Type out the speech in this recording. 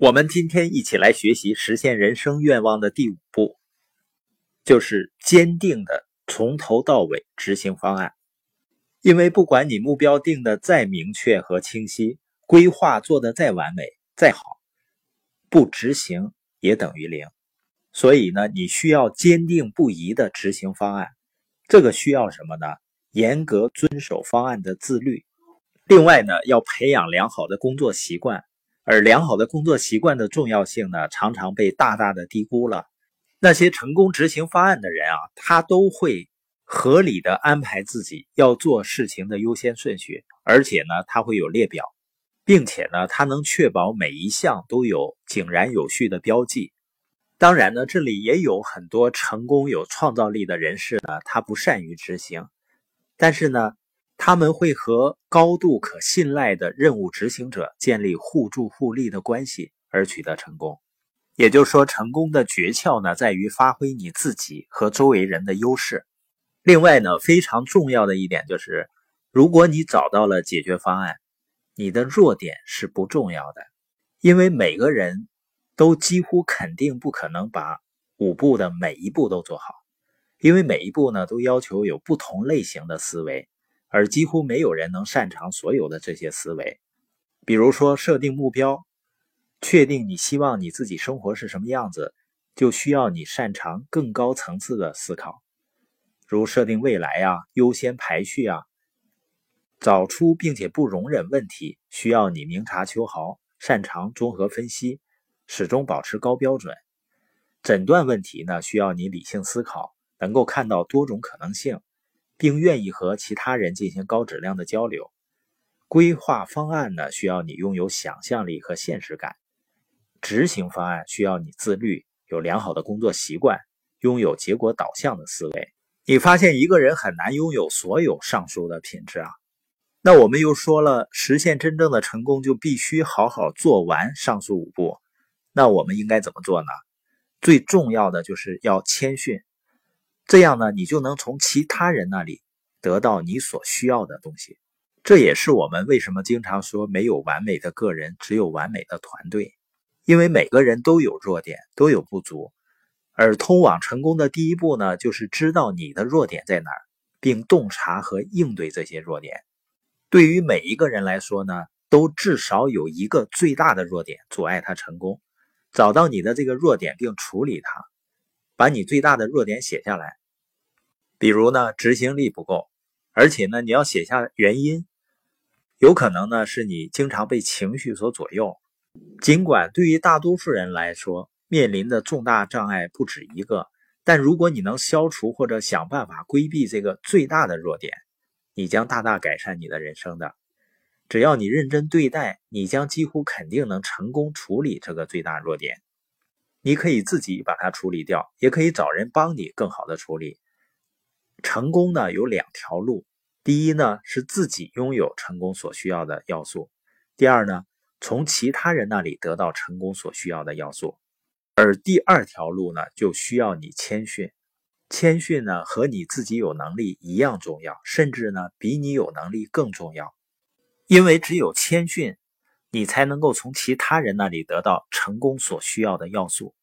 我们今天一起来学习实现人生愿望的第五步，就是坚定的从头到尾执行方案。因为不管你目标定的再明确和清晰，规划做的再完美、再好，不执行也等于零。所以呢，你需要坚定不移的执行方案。这个需要什么呢？严格遵守方案的自律。另外呢，要培养良好的工作习惯。而良好的工作习惯的重要性呢，常常被大大的低估了。那些成功执行方案的人啊，他都会合理的安排自己要做事情的优先顺序，而且呢，他会有列表，并且呢，他能确保每一项都有井然有序的标记。当然呢，这里也有很多成功有创造力的人士呢，他不善于执行，但是呢。他们会和高度可信赖的任务执行者建立互助互利的关系，而取得成功。也就是说，成功的诀窍呢，在于发挥你自己和周围人的优势。另外呢，非常重要的一点就是，如果你找到了解决方案，你的弱点是不重要的，因为每个人都几乎肯定不可能把五步的每一步都做好，因为每一步呢，都要求有不同类型的思维。而几乎没有人能擅长所有的这些思维，比如说设定目标，确定你希望你自己生活是什么样子，就需要你擅长更高层次的思考，如设定未来啊、优先排序啊，找出并且不容忍问题，需要你明察秋毫，擅长综合分析，始终保持高标准。诊断问题呢，需要你理性思考，能够看到多种可能性。并愿意和其他人进行高质量的交流。规划方案呢，需要你拥有想象力和现实感；执行方案需要你自律，有良好的工作习惯，拥有结果导向的思维。你发现一个人很难拥有所有上述的品质啊？那我们又说了，实现真正的成功就必须好好做完上述五步。那我们应该怎么做呢？最重要的就是要谦逊。这样呢，你就能从其他人那里得到你所需要的东西。这也是我们为什么经常说没有完美的个人，只有完美的团队。因为每个人都有弱点，都有不足，而通往成功的第一步呢，就是知道你的弱点在哪儿，并洞察和应对这些弱点。对于每一个人来说呢，都至少有一个最大的弱点阻碍他成功。找到你的这个弱点并处理它。把你最大的弱点写下来，比如呢，执行力不够，而且呢，你要写下原因。有可能呢，是你经常被情绪所左右。尽管对于大多数人来说，面临的重大障碍不止一个，但如果你能消除或者想办法规避这个最大的弱点，你将大大改善你的人生的。只要你认真对待，你将几乎肯定能成功处理这个最大弱点。你可以自己把它处理掉，也可以找人帮你更好的处理。成功呢有两条路，第一呢是自己拥有成功所需要的要素，第二呢从其他人那里得到成功所需要的要素。而第二条路呢就需要你谦逊，谦逊呢和你自己有能力一样重要，甚至呢比你有能力更重要，因为只有谦逊。你才能够从其他人那里得到成功所需要的要素。